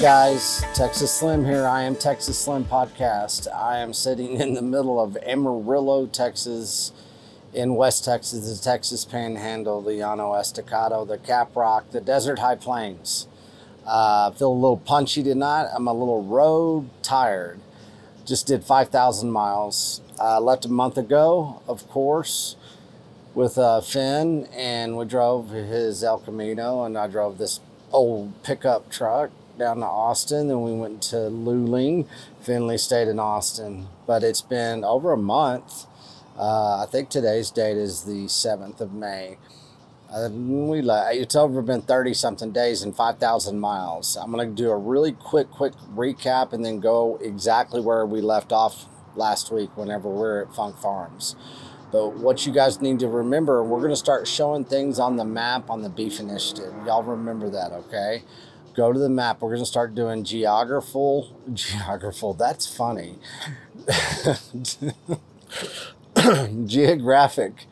guys, Texas Slim here. I am Texas Slim Podcast. I am sitting in the middle of Amarillo, Texas, in West Texas, the Texas Panhandle, the Llano Estacado, the Cap Rock, the Desert High Plains. Uh, feel a little punchy tonight. I'm a little road tired. Just did 5,000 miles. Uh, left a month ago, of course, with uh, Finn, and we drove his El Camino, and I drove this old pickup truck down to Austin, then we went to Luling. Finley stayed in Austin, but it's been over a month. Uh, I think today's date is the 7th of May. Uh, we it's over been 30 something days and 5,000 miles. I'm going to do a really quick, quick recap and then go exactly where we left off last week whenever we are at Funk Farms. But what you guys need to remember, we're going to start showing things on the map on the Beef Initiative. Y'all remember that, okay? Go to the map. We're going to start doing geographical. Geographical. That's funny. Geographic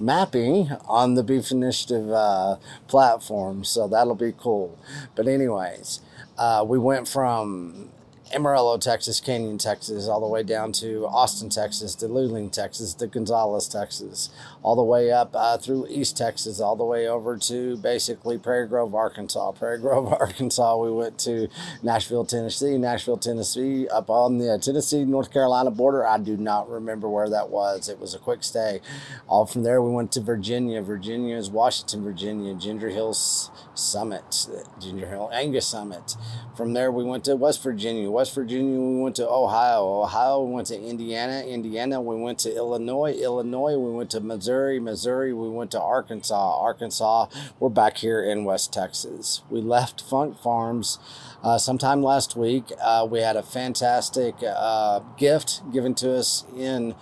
mapping on the Beef Initiative uh, platform. So that'll be cool. But, anyways, uh, we went from Amarillo, Texas, Canyon, Texas, all the way down to Austin, Texas, to Luling, Texas, to Gonzales, Texas, all the way up uh, through East Texas, all the way over to basically Prairie Grove, Arkansas. Prairie Grove, Arkansas, we went to Nashville, Tennessee, Nashville, Tennessee, up on the Tennessee, North Carolina border. I do not remember where that was. It was a quick stay. All from there, we went to Virginia. Virginia is Washington, Virginia, Ginger Hills Summit, Ginger Hill Angus Summit. From there, we went to West Virginia. West Virginia, we went to Ohio. Ohio, we went to Indiana. Indiana, we went to Illinois. Illinois, we went to Missouri. Missouri, we went to Arkansas. Arkansas, we're back here in West Texas. We left Funk Farms uh, sometime last week. Uh, we had a fantastic uh, gift given to us in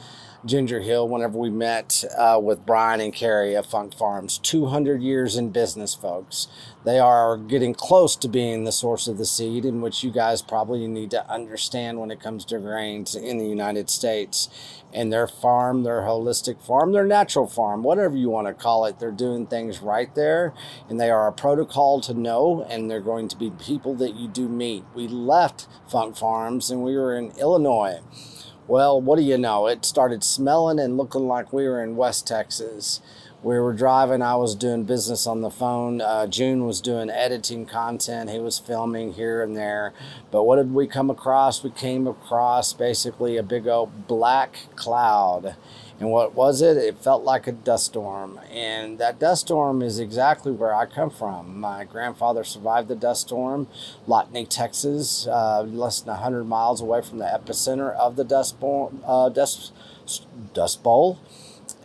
Ginger Hill whenever we met uh, with Brian and Carrie of Funk Farms. 200 years in business, folks. They are getting close to being the source of the seed, in which you guys probably need to understand when it comes to grains in the United States. And their farm, their holistic farm, their natural farm, whatever you want to call it, they're doing things right there. And they are a protocol to know, and they're going to be people that you do meet. We left Funk Farms and we were in Illinois. Well, what do you know? It started smelling and looking like we were in West Texas. We were driving, I was doing business on the phone. Uh, June was doing editing content. He was filming here and there. But what did we come across? We came across basically a big old black cloud and what was it? It felt like a dust storm. And that dust storm is exactly where I come from. My grandfather survived the dust storm, Lockney, Texas, uh, less than 100 miles away from the epicenter of the dust, bowl, uh, dust, dust bowl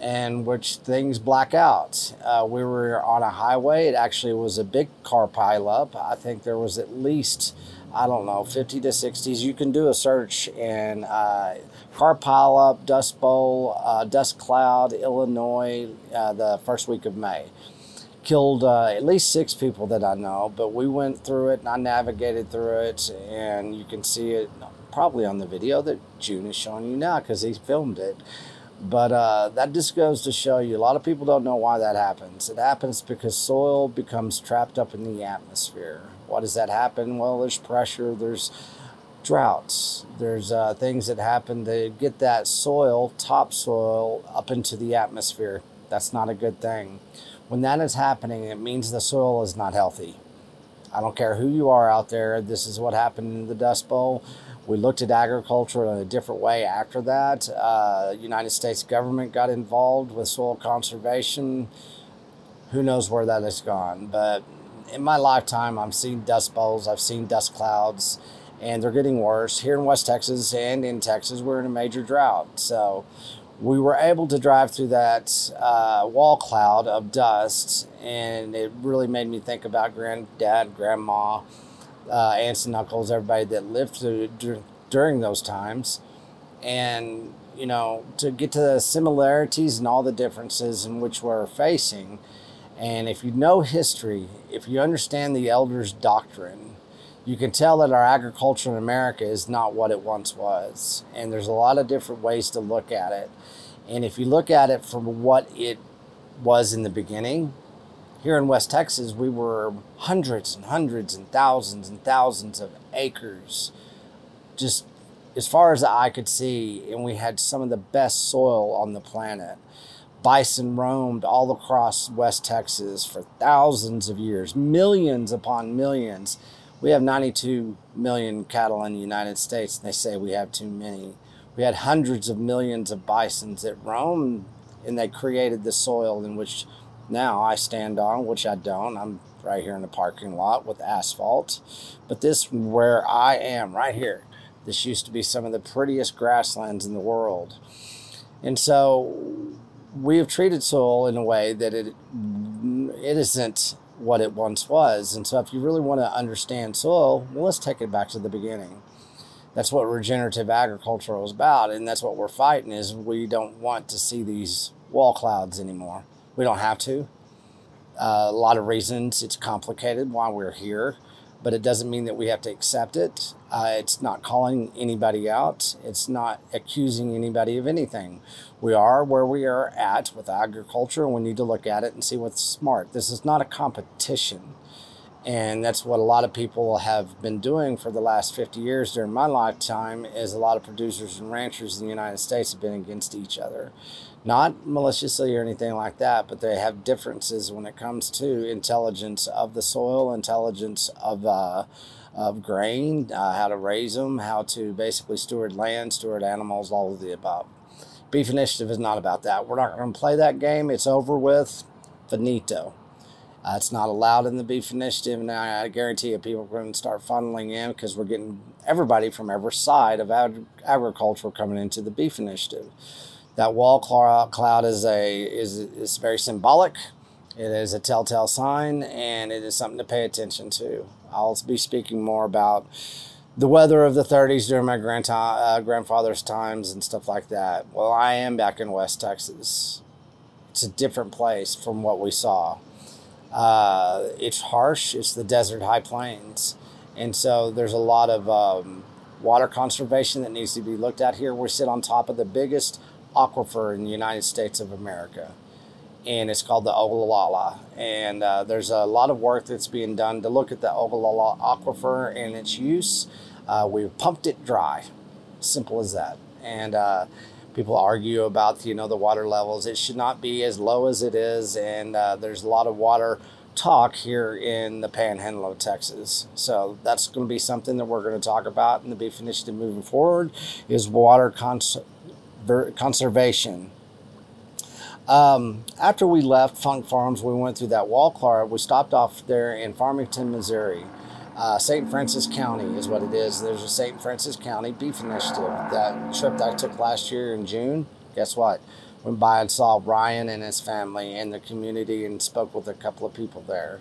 and which things black out. Uh, we were on a highway. It actually was a big car pileup. I think there was at least, I don't know, 50 to 60s. You can do a search and uh, car pileup, Dust Bowl, uh, Dust Cloud, Illinois, uh, the first week of May. Killed uh, at least six people that I know, but we went through it and I navigated through it, and you can see it probably on the video that June is showing you now because he filmed it. But uh, that just goes to show you a lot of people don't know why that happens. It happens because soil becomes trapped up in the atmosphere. Why does that happen? Well, there's pressure, there's droughts. There's uh, things that happen to get that soil, topsoil, up into the atmosphere. That's not a good thing. When that is happening, it means the soil is not healthy. I don't care who you are out there, this is what happened in the Dust Bowl. We looked at agriculture in a different way after that. Uh, United States government got involved with soil conservation. Who knows where that has gone? But in my lifetime, I've seen dust bowls, I've seen dust clouds, and they're getting worse. Here in West Texas and in Texas, we're in a major drought. So we were able to drive through that uh, wall cloud of dust, and it really made me think about granddad, grandma, uh, aunts and uncles, everybody that lived through during those times. And, you know, to get to the similarities and all the differences in which we're facing. And if you know history, if you understand the elders' doctrine, you can tell that our agriculture in America is not what it once was. And there's a lot of different ways to look at it. And if you look at it from what it was in the beginning, here in West Texas, we were hundreds and hundreds and thousands and thousands of acres, just as far as the eye could see, and we had some of the best soil on the planet. Bison roamed all across West Texas for thousands of years, millions upon millions. We have 92 million cattle in the United States, and they say we have too many. We had hundreds of millions of bisons that roamed, and they created the soil in which now I stand on, which I don't. I'm right here in the parking lot with asphalt. But this, where I am, right here, this used to be some of the prettiest grasslands in the world. And so we have treated soil in a way that it, it isn't what it once was. And so if you really want to understand soil, well, let's take it back to the beginning. That's what regenerative agriculture is about. And that's what we're fighting is we don't want to see these wall clouds anymore. We don't have to. Uh, a lot of reasons. It's complicated why we're here, but it doesn't mean that we have to accept it. Uh, it's not calling anybody out. It's not accusing anybody of anything. We are where we are at with agriculture, and we need to look at it and see what's smart. This is not a competition. And that's what a lot of people have been doing for the last 50 years during my lifetime is a lot of producers and ranchers in the United States have been against each other not maliciously or anything like that, but they have differences when it comes to intelligence of the soil, intelligence of uh, of grain, uh, how to raise them, how to basically steward land, steward animals, all of the above. Beef Initiative is not about that. We're not going to play that game. It's over with. Finito. Uh, it's not allowed in the Beef Initiative, and I, guarantee you people are going to start funneling in because we're getting everybody from every side of ag- agriculture coming into the Beef Initiative. That wall cloud is a is is very symbolic. It is a telltale sign, and it is something to pay attention to. I'll be speaking more about the weather of the 30s during my grand uh, grandfather's times and stuff like that. Well, I am back in West Texas. It's a different place from what we saw. Uh, it's harsh. It's the desert high plains, and so there's a lot of um, water conservation that needs to be looked at here. We sit on top of the biggest aquifer in the United States of America. And it's called the Ogallala. And uh, there's a lot of work that's being done to look at the Ogallala aquifer and its use. Uh, we've pumped it dry. Simple as that. And uh, people argue about you know the water levels. It should not be as low as it is, and uh, there's a lot of water talk here in the Panhandle of Texas. So that's going to be something that we're going to talk about in the Beef Initiative moving forward. Is water cons- conservation. Um, after we left Funk Farms, we went through that wall car. We stopped off there in Farmington, Missouri. Uh, St. Francis County is what it is. There's a St. Francis County Beef Initiative. That trip that I took last year in June, guess what? Went by and saw Ryan and his family and the community and spoke with a couple of people there.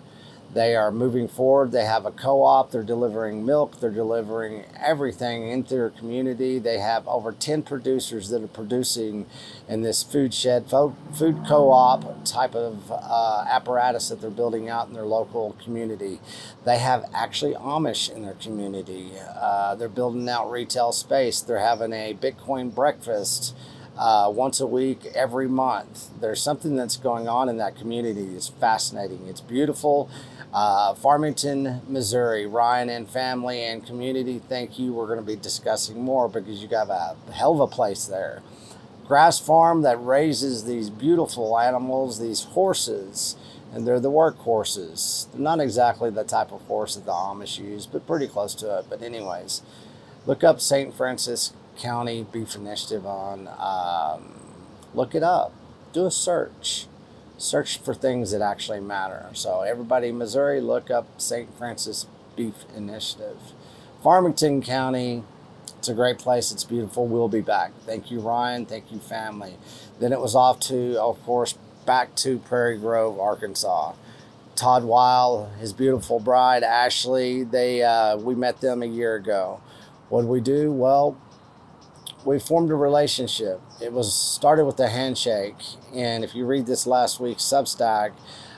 They are moving forward. They have a co op. They're delivering milk. They're delivering everything into their community. They have over 10 producers that are producing in this food shed, food co op type of uh, apparatus that they're building out in their local community. They have actually Amish in their community. Uh, they're building out retail space. They're having a Bitcoin breakfast. Uh, once a week, every month. There's something that's going on in that community. It's fascinating. It's beautiful. Uh, Farmington, Missouri, Ryan and family and community, thank you. We're going to be discussing more because you got a hell of a place there. Grass farm that raises these beautiful animals, these horses, and they're the workhorses. They're not exactly the type of horse that the Amish use, but pretty close to it. But, anyways, look up St. Francis County Beef Initiative on, um, look it up, do a search search for things that actually matter. So, everybody in Missouri, look up St. Francis Beef Initiative. Farmington County, it's a great place. It's beautiful. We'll be back. Thank you, Ryan. Thank you, family. Then it was off to, of course, back to Prairie Grove, Arkansas. Todd Weil, his beautiful bride Ashley, they uh, we met them a year ago. What did we do? Well, we formed a relationship. It was started with a handshake, and if you read this last week's Substack,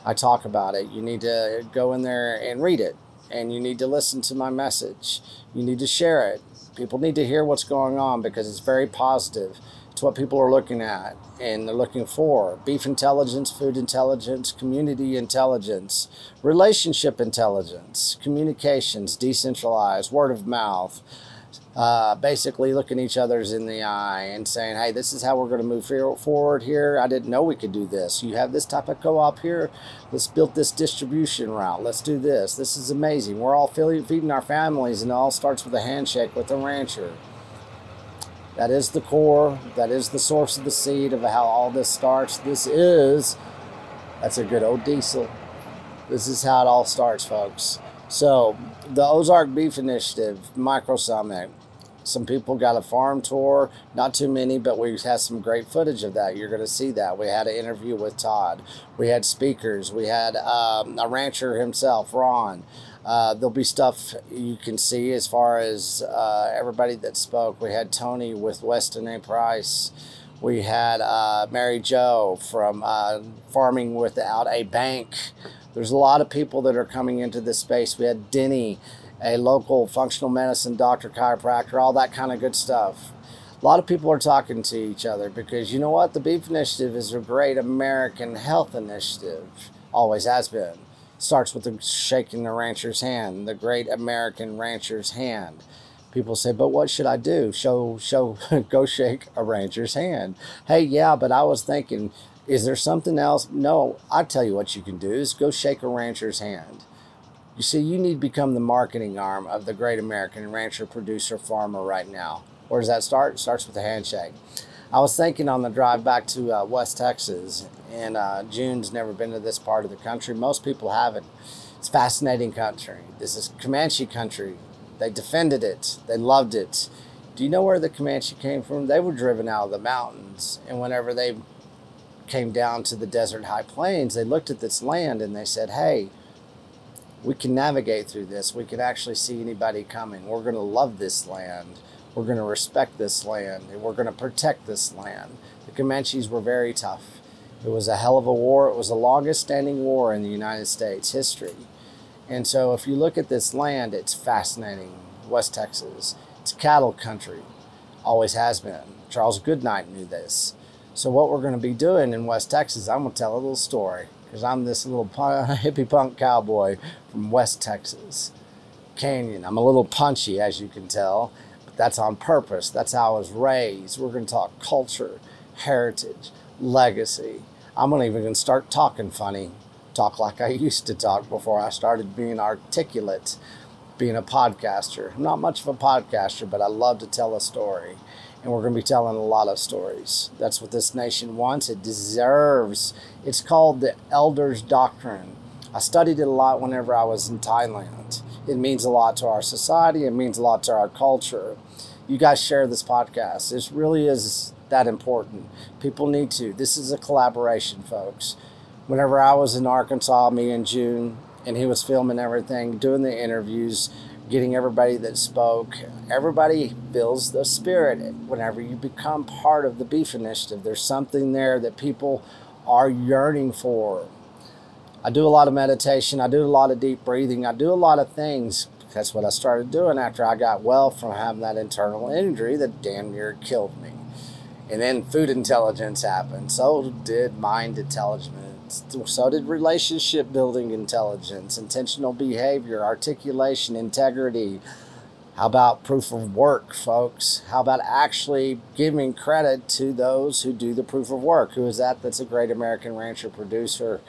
I talk about it. You need to go in there and read it. and you need to listen to my message. You need to share it. People need to hear what's going on because it's very positive. It's what people are looking at and they're looking for beef intelligence, food intelligence, community intelligence, relationship intelligence, communications, decentralized, word of mouth. Uh, basically looking each other's in the eye and saying, hey, this is how we're going to move forward here. I didn't know we could do this. You have this type of co op here. Let's build this distribution route. Let's do this. This is amazing. We're all feeding our families, and it all starts with a handshake with a rancher. That is the core. That is the source of the seed of how all this starts. This is, that's a good old diesel. This is how it all starts, folks. So, the Ozark Beef Initiative Micro Summit some people got a farm tour, not too many, but we had some great footage of that. You're going to see that. We had an interview with Todd. We had speakers. We had um, a rancher himself, Ron. Uh, there'll be stuff you can see as far as uh, everybody that spoke. We had Tony with Weston A. Price. We had uh, Mary Jo from uh, Farming Without a Bank. There's a lot of people that are coming into this space. We had Denny a local functional medicine doctor, chiropractor, all that kind of good stuff. A lot of people are talking to each other because you know what? The Beef Initiative is a great American health initiative, always has been. Starts with the shaking the rancher's hand, the great American rancher's hand. People say, but what should I do? Show, show, go shake a rancher's hand. Hey, yeah, but I was thinking, is there something else? No, I tell you what you can do is go shake a rancher's hand you see, you need to become the marketing arm of the great American rancher, producer, farmer right now. Where does that start? It starts with a handshake. I was thinking on the drive back to uh, West Texas, and uh, June's never been to this part of the country. Most people haven't. It's fascinating country. This is Comanche country. They defended it. They loved it. Do you know where the Comanche came from? They were driven out of the mountains, and whenever they came down to the desert high plains, they looked at this land and they said, "Hey." We can navigate through this. We can actually see anybody coming. We're going to love this land. We're going to respect this land. And we're going to protect this land. The Comanches were very tough. It was a hell of a war. It was the longest standing war in the United States history. And so if you look at this land, it's fascinating. West Texas. It's cattle country. Always has been. Charles Goodnight knew this. So what we're going to be doing in West Texas, I'm going to tell a little story because I'm this little hippie punk cowboy from West Texas. Canyon. I'm a little punchy, as you can tell, but that's on purpose. That's how I was raised. We're going to talk culture, heritage, legacy. I'm going to even gonna start talking funny, talk like I used to talk before I started being articulate, being a podcaster. I'm not much of a podcaster, but I love to tell a story and we're going to be telling a lot of stories. That's what this nation wants. It deserves. It's called the Elders Doctrine. I studied it a lot whenever I was in Thailand. It means a lot to our society, it means a lot to our culture. You guys share this podcast. This really is that important. People need to. This is a collaboration, folks. Whenever I was in Arkansas, me and June, and he was filming everything, doing the interviews, getting everybody that spoke. Everybody feels the spirit whenever you become part of the Beef Initiative. There's something there that people are yearning for. I do a lot of meditation, I do a lot of deep breathing, I do a lot of things. That's what I started doing after I got well from having that internal injury that damn near killed me. And then food intelligence happened. So did mind intelligence so did relationship building intelligence, intentional behavior, articulation, integrity. How about proof of work, folks? How about actually giving credit to those who do the proof of work? Who is that? That's a great American rancher producer.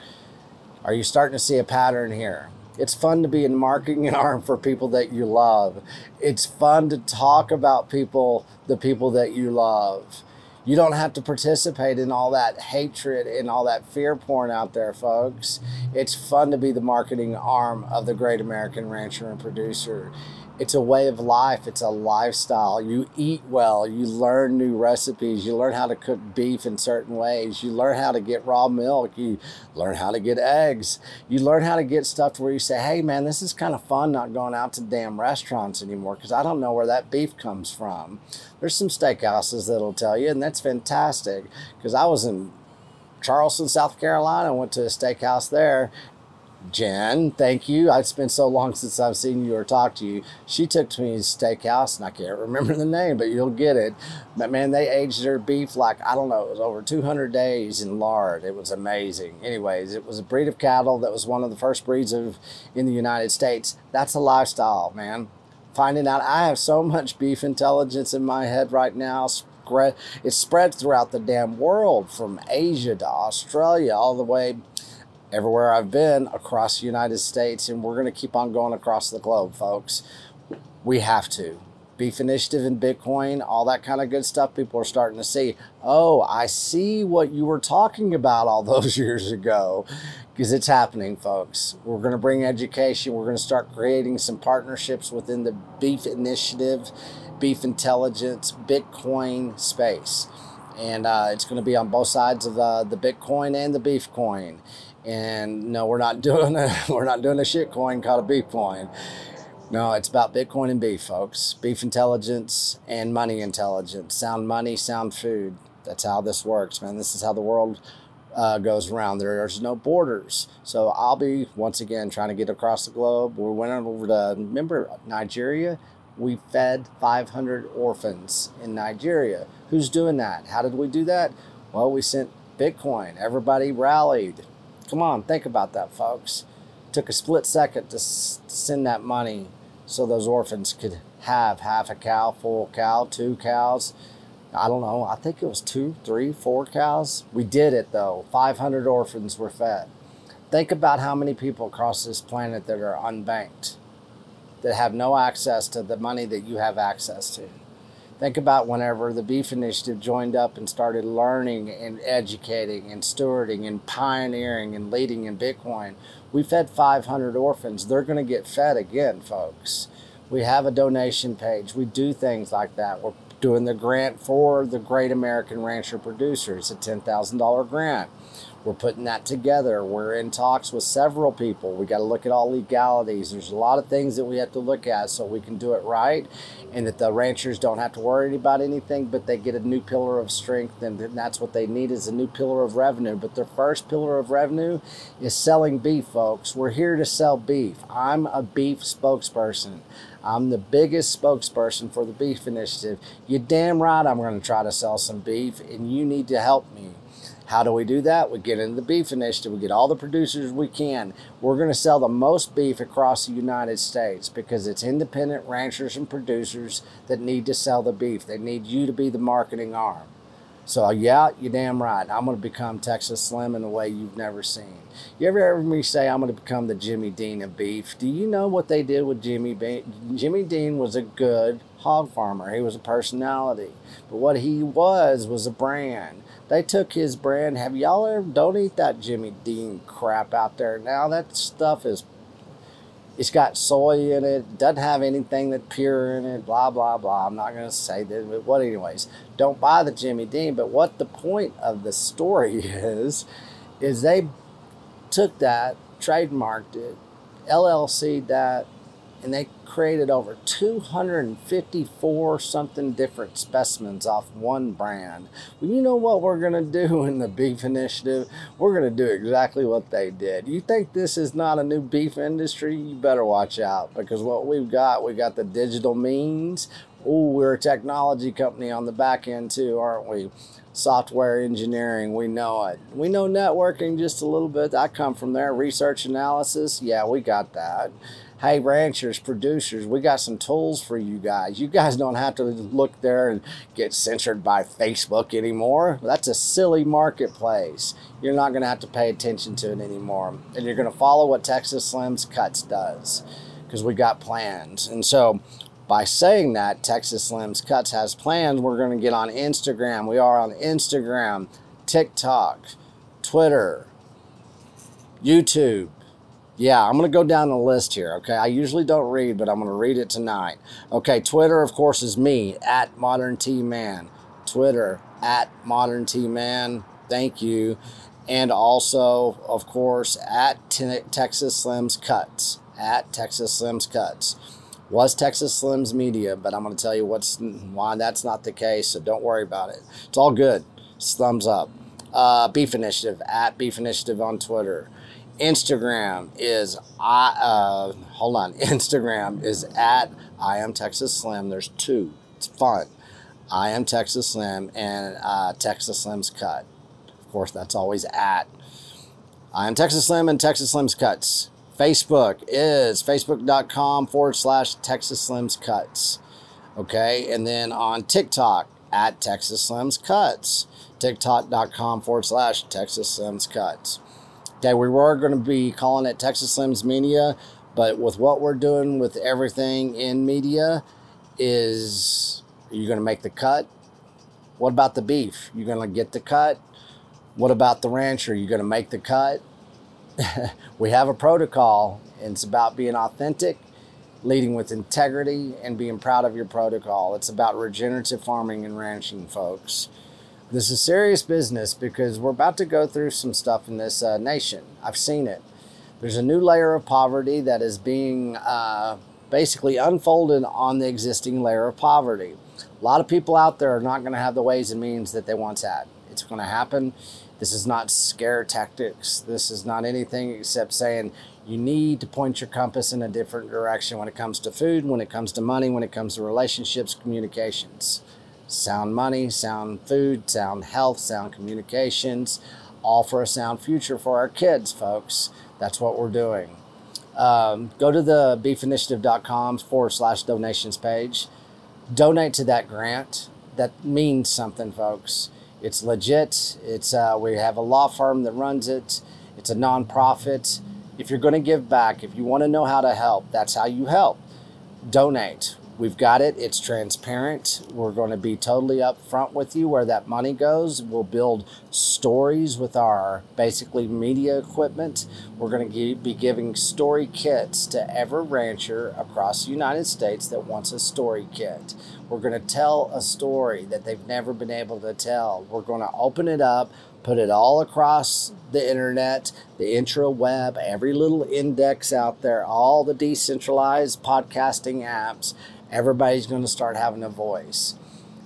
Are you starting to see a pattern here? It's fun to be in marketing arm for people that you love. It's fun to talk about people, the people that you love. You don't have to participate in all that hatred and all that fear porn out there, folks. It's fun to be the marketing arm of the great American rancher and producer it's a way of life. It's a lifestyle. You eat well. You learn new recipes. You learn how to cook beef in certain ways. You learn how to get raw milk. You learn how to get eggs. You learn how to get stuff where you say hey man this is kind of fun not going out to damn restaurants anymore because i don't know where that beef comes from. There's some steakhouses that'll tell you and that's fantastic because i was in charleston south carolina went to a steakhouse there Jen, thank you. It's been so long since I've seen you or talked to you. She took me to steakhouse, and I can't remember the name, but you'll get it. But man, they aged their beef like I don't know, it was over 200 days in lard. It was amazing. Anyways, it was a breed of cattle that was one of the first breeds of in the United States. That's a lifestyle, man. Finding out I have so much beef intelligence in my head right now. It's spread throughout the damn world, from Asia to Australia, all the way everywhere I've been across the United States, and we're going to keep on going across the globe, folks. We have to. Beef Initiative and Bitcoin, all that kind of good stuff, people are starting to see, oh, I see what you were talking about all those years ago. Because it's happening, folks. We're going to bring education. We're going to start creating some partnerships within the Beef Initiative, Beef Intelligence, Bitcoin space. And uh, it's going to be on both sides of uh, the Bitcoin and the Beef coin. And no, we're not doing a we're not doing a shit coin called a beef coin. No, it's about Bitcoin and beef, folks. Beef intelligence and money intelligence. Sound money, sound food. That's how this works, man. This is how the world uh, goes around. There's no borders. So I'll be once again trying to get across the globe. We went over to remember Nigeria. We fed 500 orphans in Nigeria. Who's doing that? How did we do that? Well, we sent Bitcoin. Everybody rallied. Come on, think about that, folks. took a split second to s- send that money so those orphans could have half a cow, full cow, two cows. I don't know. I think it was two, three, four cows. We did it though. 500 orphans were fed. Think about how many people across this planet that are unbanked, that have no access to the money that you have access to. Think about whenever the Beef Initiative joined up and started learning and educating and stewarding and pioneering and leading in Bitcoin. We fed 500 orphans. They're going to get fed again, folks. We have a donation page. We do things like that. We're doing the grant for the Great American Rancher Producers, a $10,000 grant. We're putting that together. We're in talks with several people. We got to look at all legalities. There's a lot of things that we have to look at so we can do it right and that the ranchers don't have to worry about anything, but they get a new pillar of strength and that's what they need is a new pillar of revenue. But their first pillar of revenue is selling beef, folks. We're here to sell beef. I'm a beef spokesperson. I'm the biggest spokesperson for the Beef Initiative. You damn right I'm going to try to sell some beef, and you need to help me. How do we do that? We get into the beef initiative. We get all the producers we can. We're going to sell the most beef across the United States because it's independent ranchers and producers that need to sell the beef. They need you to be the marketing arm. So yeah, you're damn right. I'm going to become Texas Slim in a way you've never seen. You ever heard me say I'm going to become the Jimmy Dean of beef? Do you know what they did with Jimmy? Bean? Jimmy Dean was a good hog farmer. He was a personality, but what he was was a brand. They took his brand. Have y'all ever? Don't eat that Jimmy Dean crap out there. Now that stuff is. It's got soy in it. Doesn't have anything that pure in it. Blah blah blah. I'm not gonna say that. But what, anyways? Don't buy the Jimmy Dean. But what the point of the story is, is they took that, trademarked it, LLC that, and they created over 254 something different specimens off one brand. Well, you know what we're going to do in the beef initiative? We're going to do exactly what they did. You think this is not a new beef industry? You better watch out because what we've got, we got the digital means. Oh, we're a technology company on the back end too, aren't we? Software engineering, we know it. We know networking just a little bit. I come from there. Research analysis, yeah, we got that hey, ranchers, producers, we got some tools for you guys. You guys don't have to look there and get censored by Facebook anymore. That's a silly marketplace. You're not going to have to pay attention to it anymore. And you're going to follow what Texas Slim's Cuts does because we got plans. And so, by saying that Texas Slim's Cuts has plans, we're going to get on Instagram. We are on Instagram, TikTok, Twitter, YouTube, yeah, I'm going to go down the list here. Okay. I usually don't read, but I'm going to read it tonight. Okay. Twitter, of course, is me at Modern T Man. Twitter at Modern T Man. Thank you. And also, of course, at T- Texas Slims Cuts. At Texas Slims Cuts. Was Texas Slims Media, but I'm going to tell you what's why that's not the case. So don't worry about it. It's all good. thumbs up. Uh, Beef Initiative at Beef Initiative on Twitter. Instagram is I uh, hold on. Instagram is at I am Texas Slim. There's two. It's fun. I am Texas Slim and uh, Texas Slim's Cut. Of course, that's always at I am Texas Slim and Texas Slim's Cuts. Facebook is facebook.com forward slash Texas Slims Cuts. Okay, and then on TikTok at Texas Slims Cuts. TikTok.com forward slash Texas Slims Cuts. Okay, we were going to be calling it Texas Slims Media, but with what we're doing with everything in media, is are you going to make the cut? What about the beef? You're going to get the cut? What about the rancher? You're going to make the cut? we have a protocol, and it's about being authentic, leading with integrity, and being proud of your protocol. It's about regenerative farming and ranching, folks. This is serious business because we're about to go through some stuff in this uh, nation. I've seen it. There's a new layer of poverty that is being uh, basically unfolded on the existing layer of poverty. A lot of people out there are not going to have the ways and means that they once had. It's going to happen this is not scare tactics. This is not anything except saying you need to point your compass in a different direction when it comes to food, when it comes to money, when it comes to relationships, communications. Sound money, sound food, sound health, sound communications, all for a sound future for our kids, folks. That's what we're doing. Um, go to the beefinitiative.com forward slash donations page. Donate to that grant. That means something, folks. It's legit. It's uh, we have a law firm that runs it. It's a nonprofit. If you're going to give back, if you want to know how to help, that's how you help. Donate. We've got it. It's transparent. We're going to be totally upfront with you where that money goes. We'll build stories with our basically media equipment. We're going to be giving story kits to every rancher across the United States that wants a story kit. We're going to tell a story that they've never been able to tell. We're going to open it up, put it all across the internet, the intra web, every little index out there, all the decentralized podcasting apps everybody's going to start having a voice.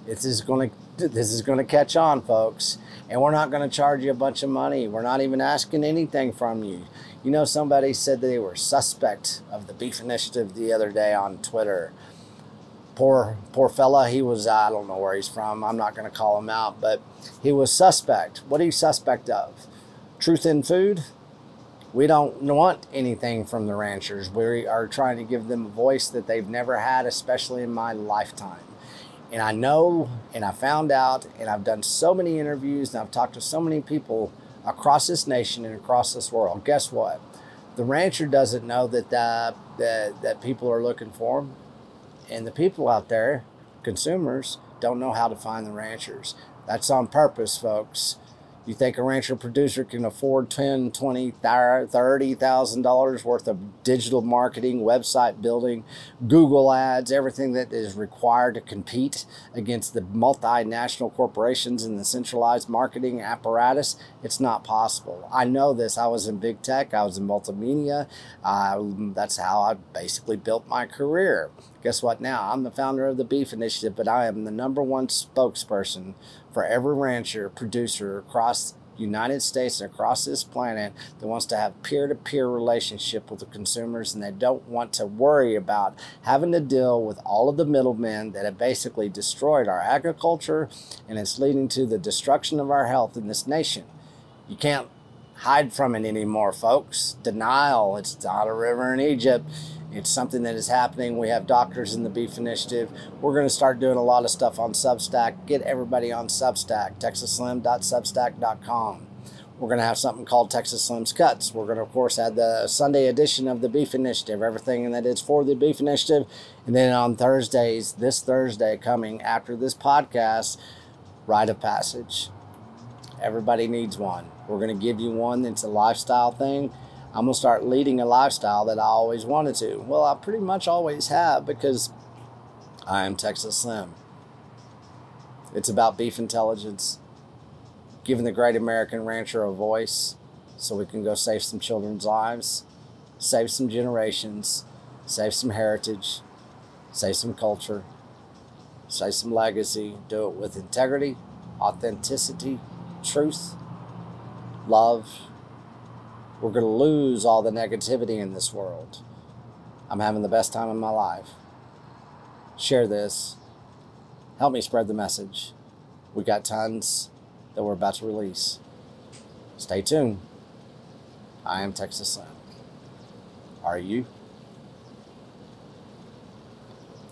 This is going to this is going to catch on, folks. And we're not going to charge you a bunch of money. We're not even asking anything from you. You know, somebody said they were suspect of the Beef Initiative the other day on Twitter. Poor, poor fella. He was, I don't know where he's from. I'm not going to call him out, but he was suspect. What are you suspect of? Truth in food? We don't want anything from the ranchers. We are trying to give them a voice that they've never had, especially in my lifetime. And I know, and I found out, and I've done so many interviews, and I've talked to so many people across this nation and across this world. Guess what? The rancher doesn't know that that, that people are looking for him, and the people out there, consumers, don't know how to find the ranchers. That's on purpose, folks. You think a rancher producer can afford ten, twenty, thirty thousand dollars worth of digital marketing, website building, Google ads, everything that is required to compete against the multinational corporations and the centralized marketing apparatus? It's not possible. I know this. I was in big tech. I was in multimedia. Uh, that's how I basically built my career. Guess what? Now I'm the founder of the Beef Initiative, but I am the number one spokesperson for every rancher, producer across United States and across this planet that wants to have peer-to-peer relationship with the consumers and they don't want to worry about having to deal with all of the middlemen that have basically destroyed our agriculture and it's leading to the destruction of our health in this nation. You can't hide from it anymore, folks. Denial, it's not a river in Egypt. It's something that is happening. We have doctors in the Beef Initiative. We're going to start doing a lot of stuff on Substack. Get everybody on Substack, texasslim.substack.com. We're going to have something called Texas Slim's Cuts. We're going to, of course, have the Sunday edition of the Beef Initiative, everything that is for the Beef Initiative. And then on Thursdays, this Thursday coming after this podcast, Rite of Passage. Everybody needs one. We're going to give you one that's a lifestyle thing I'm going to start leading a lifestyle that I always wanted to. Well, I pretty much always have because I am Texas Slim. It's about beef intelligence, giving the great American rancher a voice so we can go save some children's lives, save some generations, save some heritage, save some culture, save some legacy, do it with integrity, authenticity, truth, love, We're going to lose all the negativity in this world. I'm having the best time of my life. Share this. Help me spread the message. We got tons that we're about to release. Stay tuned. I am Texas Slim. Are you?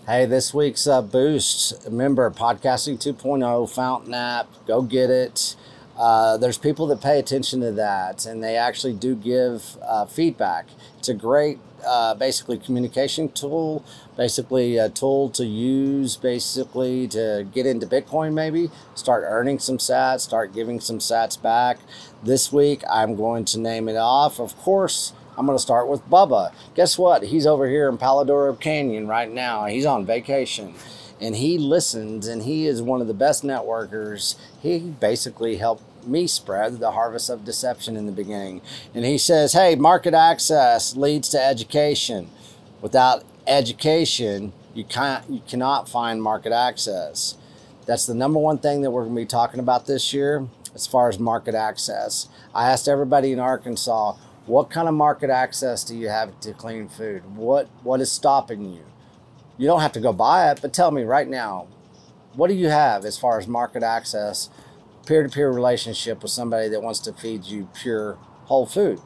Hey, this week's uh, boost. Remember, Podcasting 2.0 Fountain app. Go get it. Uh, there's people that pay attention to that and they actually do give uh, feedback. It's a great, uh, basically, communication tool, basically, a tool to use, basically, to get into Bitcoin, maybe start earning some sats, start giving some sats back. This week, I'm going to name it off. Of course, I'm going to start with Bubba. Guess what? He's over here in Palo Duro Canyon right now. He's on vacation and he listens and he is one of the best networkers. He basically helped me spread the harvest of deception in the beginning. And he says, hey, market access leads to education. Without education, you can't you cannot find market access. That's the number one thing that we're going to be talking about this year as far as market access. I asked everybody in Arkansas, what kind of market access do you have to clean food? What what is stopping you? You don't have to go buy it, but tell me right now, what do you have as far as market access, peer to peer relationship with somebody that wants to feed you pure whole food?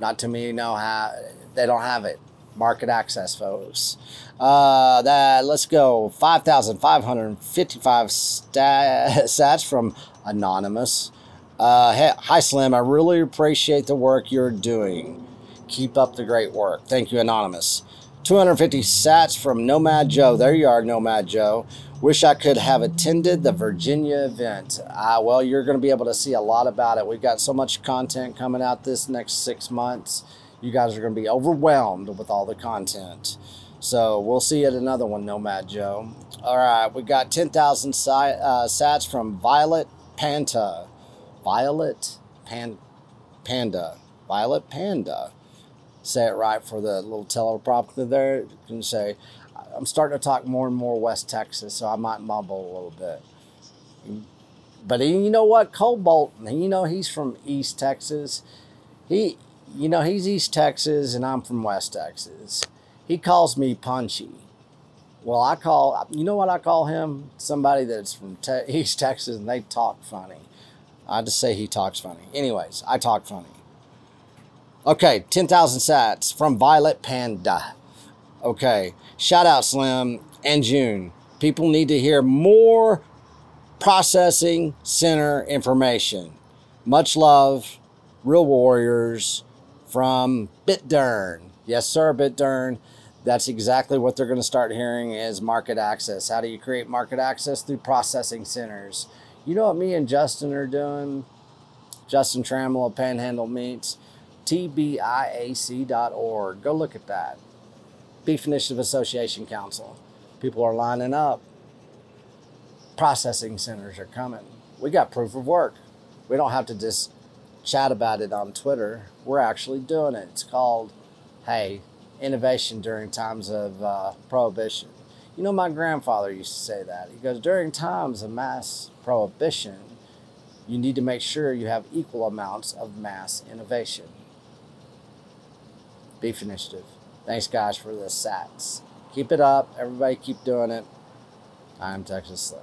Not to me, know how they don't have it. Market access, folks. Uh, that let's go. Five thousand five hundred fifty-five sats from anonymous. Uh, hi, Slim. I really appreciate the work you're doing. Keep up the great work. Thank you, anonymous. 250 sats from Nomad Joe. There you are, Nomad Joe. Wish I could have attended the Virginia event. Uh, well, you're going to be able to see a lot about it. We've got so much content coming out this next six months. You guys are going to be overwhelmed with all the content. So we'll see you at another one, Nomad Joe. All right, we got 10,000 si- uh, sats from Violet Panta. Violet Pan- Panda. Violet Panda say it right for the little teleprompter there. You can say, I'm starting to talk more and more West Texas, so I might mumble a little bit. But you know what? Cole Bolton, you know he's from East Texas. He, you know, he's East Texas and I'm from West Texas. He calls me punchy. Well, I call, you know what I call him? Somebody that's from te- East Texas and they talk funny. I just say he talks funny. Anyways, I talk funny. Okay, 10,000 sats from Violet Panda. Okay, shout out Slim and June. People need to hear more processing center information. Much love, Real Warriors from Bitdern. Yes, sir, Bitdern. That's exactly what they're going to start hearing is market access. How do you create market access through processing centers? You know what me and Justin are doing? Justin Trammell of Panhandle Meats tbiac.org. Go look at that. Beef Initiative Association Council. People are lining up. Processing centers are coming. We got proof of work. We don't have to just chat about it on Twitter. We're actually doing it. It's called, hey, innovation during times of uh, prohibition. You know, my grandfather used to say that. He goes, during times of mass prohibition, you need to make sure you have equal amounts of mass innovation. Beef Initiative. Thanks, guys, for the sats. Keep it up. Everybody keep doing it. I'm Texas Slim.